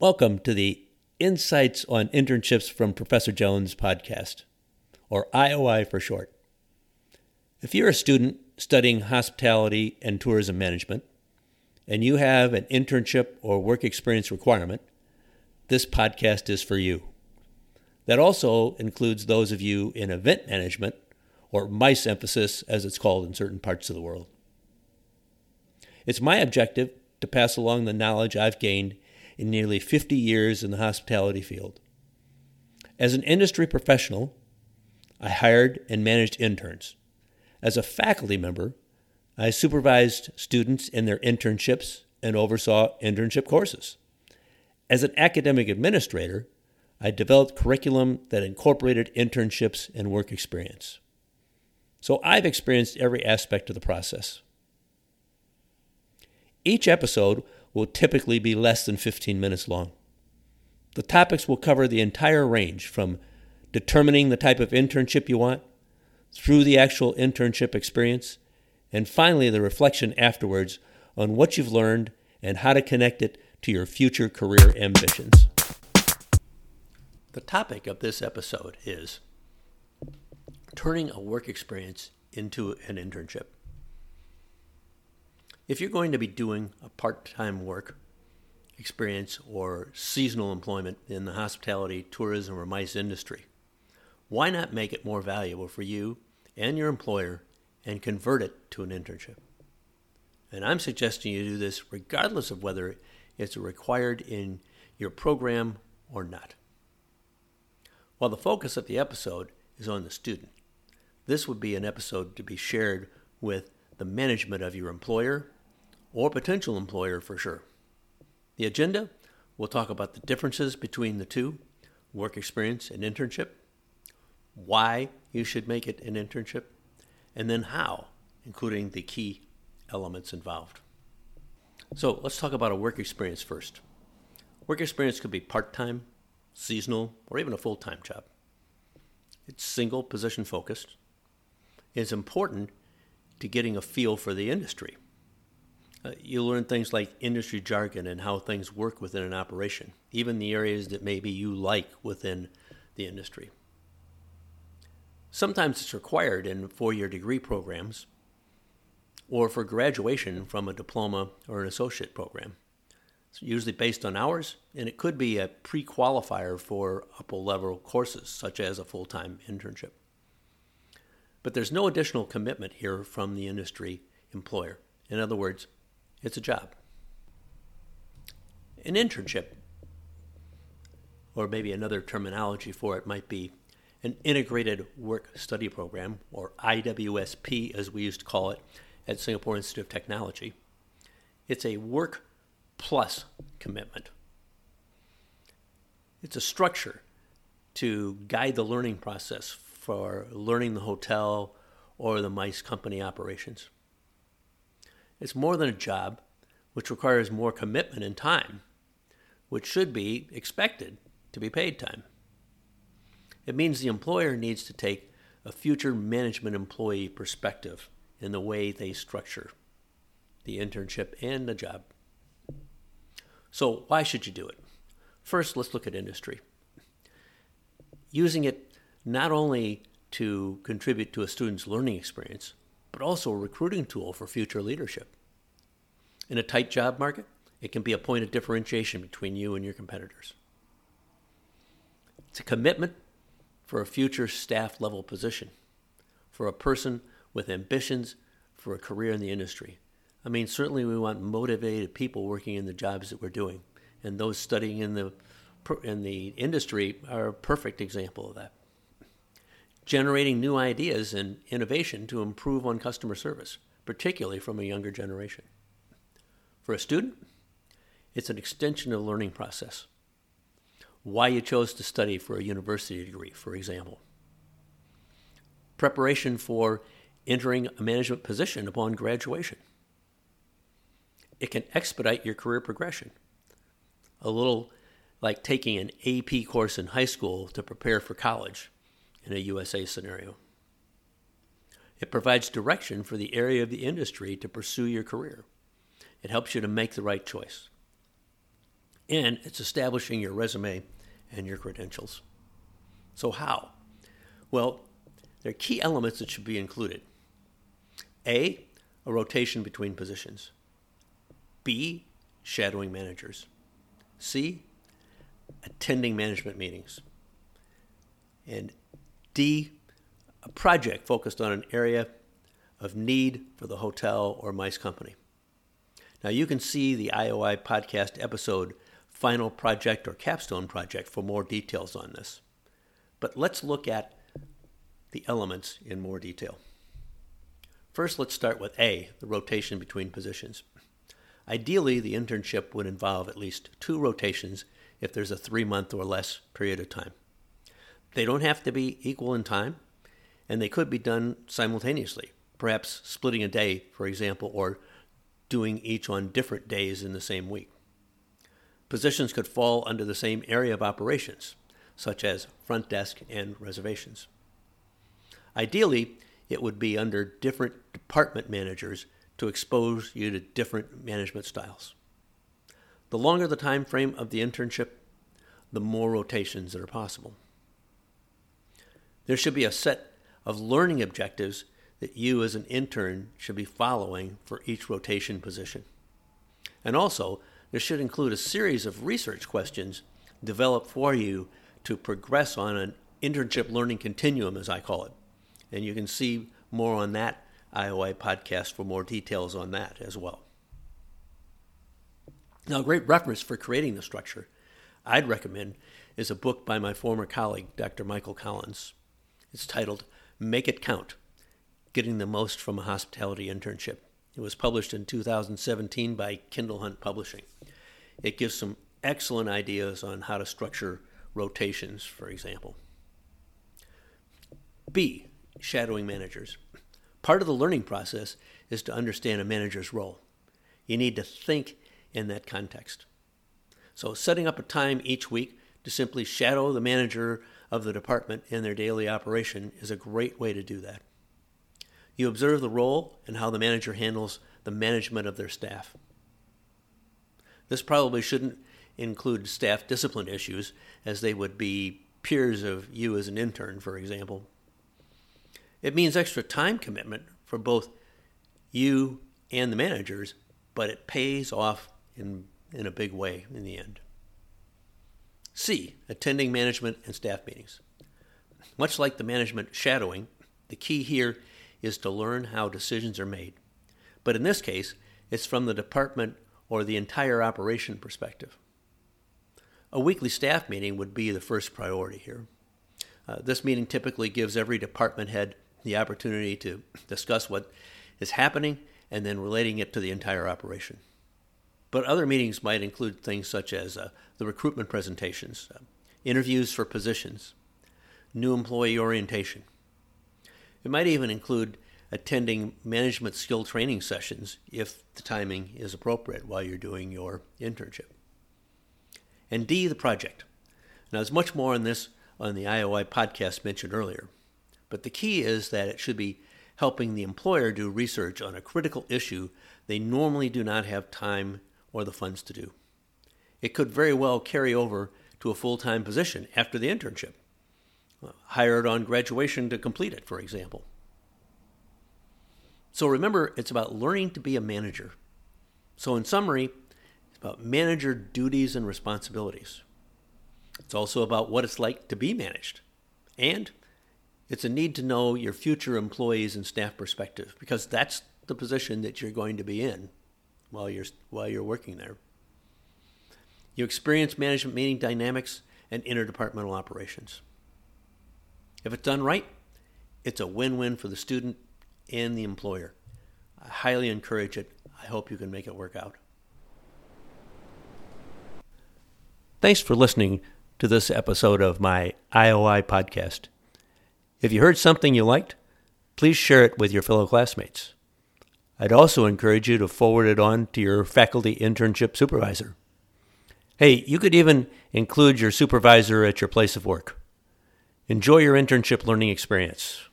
Welcome to the Insights on Internships from Professor Jones podcast, or IOI for short. If you're a student studying hospitality and tourism management, and you have an internship or work experience requirement, this podcast is for you. That also includes those of you in event management, or MICE emphasis as it's called in certain parts of the world. It's my objective to pass along the knowledge I've gained in nearly 50 years in the hospitality field. As an industry professional, I hired and managed interns. As a faculty member, I supervised students in their internships and oversaw internship courses. As an academic administrator, I developed curriculum that incorporated internships and work experience. So I've experienced every aspect of the process. Each episode will typically be less than 15 minutes long. The topics will cover the entire range from determining the type of internship you want, through the actual internship experience, and finally the reflection afterwards on what you've learned and how to connect it to your future career ambitions. The topic of this episode is turning a work experience into an internship. If you're going to be doing a part time work experience or seasonal employment in the hospitality, tourism, or MICE industry, why not make it more valuable for you and your employer and convert it to an internship? And I'm suggesting you do this regardless of whether it's required in your program or not. While the focus of the episode is on the student, this would be an episode to be shared with the management of your employer or potential employer for sure. The agenda we'll talk about the differences between the two work experience and internship, why you should make it an internship, and then how, including the key elements involved. So let's talk about a work experience first. Work experience could be part time, seasonal, or even a full time job. It's single position focused. It's important to getting a feel for the industry. Uh, you learn things like industry jargon and how things work within an operation, even the areas that maybe you like within the industry. Sometimes it's required in four year degree programs or for graduation from a diploma or an associate program. It's usually based on hours, and it could be a pre qualifier for upper level courses, such as a full time internship. But there's no additional commitment here from the industry employer. In other words, it's a job. An internship, or maybe another terminology for it might be an integrated work study program, or IWSP as we used to call it at Singapore Institute of Technology. It's a work plus commitment. It's a structure to guide the learning process for learning the hotel or the MICE company operations. It's more than a job, which requires more commitment and time, which should be expected to be paid time. It means the employer needs to take a future management employee perspective in the way they structure the internship and the job. So, why should you do it? First, let's look at industry. Using it not only to contribute to a student's learning experience, but also a recruiting tool for future leadership. In a tight job market, it can be a point of differentiation between you and your competitors. It's a commitment for a future staff level position, for a person with ambitions for a career in the industry. I mean, certainly we want motivated people working in the jobs that we're doing, and those studying in the in the industry are a perfect example of that generating new ideas and innovation to improve on customer service, particularly from a younger generation. For a student, it's an extension of the learning process. Why you chose to study for a university degree, for example. Preparation for entering a management position upon graduation. It can expedite your career progression. A little like taking an AP course in high school to prepare for college in a USA scenario. It provides direction for the area of the industry to pursue your career. It helps you to make the right choice. and it's establishing your resume and your credentials. So, how? Well, there are key elements that should be included. A, a rotation between positions. B, shadowing managers. C, attending management meetings. And D, a project focused on an area of need for the hotel or MICE company. Now, you can see the IOI podcast episode, Final Project or Capstone Project, for more details on this. But let's look at the elements in more detail. First, let's start with A, the rotation between positions. Ideally, the internship would involve at least two rotations if there's a three month or less period of time. They don't have to be equal in time, and they could be done simultaneously, perhaps splitting a day, for example, or doing each on different days in the same week. Positions could fall under the same area of operations, such as front desk and reservations. Ideally, it would be under different department managers to expose you to different management styles. The longer the time frame of the internship, the more rotations that are possible. There should be a set of learning objectives that you as an intern should be following for each rotation position. And also, there should include a series of research questions developed for you to progress on an internship learning continuum, as I call it. And you can see more on that IOI podcast for more details on that as well. Now, a great reference for creating the structure I'd recommend is a book by my former colleague, Dr. Michael Collins. It's titled Make It Count Getting the Most from a Hospitality Internship. It was published in 2017 by Kendall Hunt Publishing. It gives some excellent ideas on how to structure rotations, for example. B. Shadowing managers. Part of the learning process is to understand a manager's role. You need to think in that context. So, setting up a time each week to simply shadow the manager of the department in their daily operation is a great way to do that. You observe the role and how the manager handles the management of their staff. This probably shouldn't include staff discipline issues, as they would be peers of you as an intern, for example. It means extra time commitment for both you and the managers, but it pays off in, in a big way in the end. C. Attending management and staff meetings. Much like the management shadowing, the key here is to learn how decisions are made. But in this case, it's from the department or the entire operation perspective. A weekly staff meeting would be the first priority here. Uh, this meeting typically gives every department head the opportunity to discuss what is happening and then relating it to the entire operation. But other meetings might include things such as uh, the recruitment presentations, uh, interviews for positions, new employee orientation. It might even include attending management skill training sessions if the timing is appropriate while you're doing your internship. And D, the project. Now, there's much more on this on the IOI podcast mentioned earlier, but the key is that it should be helping the employer do research on a critical issue they normally do not have time or the funds to do. It could very well carry over to a full time position after the internship, uh, hired on graduation to complete it, for example. So remember, it's about learning to be a manager. So, in summary, it's about manager duties and responsibilities. It's also about what it's like to be managed. And it's a need to know your future employees and staff perspective because that's the position that you're going to be in while you're, while you're working there. You experience management meeting dynamics and interdepartmental operations. If it's done right, it's a win win for the student and the employer. I highly encourage it. I hope you can make it work out. Thanks for listening to this episode of my IOI podcast. If you heard something you liked, please share it with your fellow classmates. I'd also encourage you to forward it on to your faculty internship supervisor. Hey, you could even include your supervisor at your place of work. Enjoy your internship learning experience.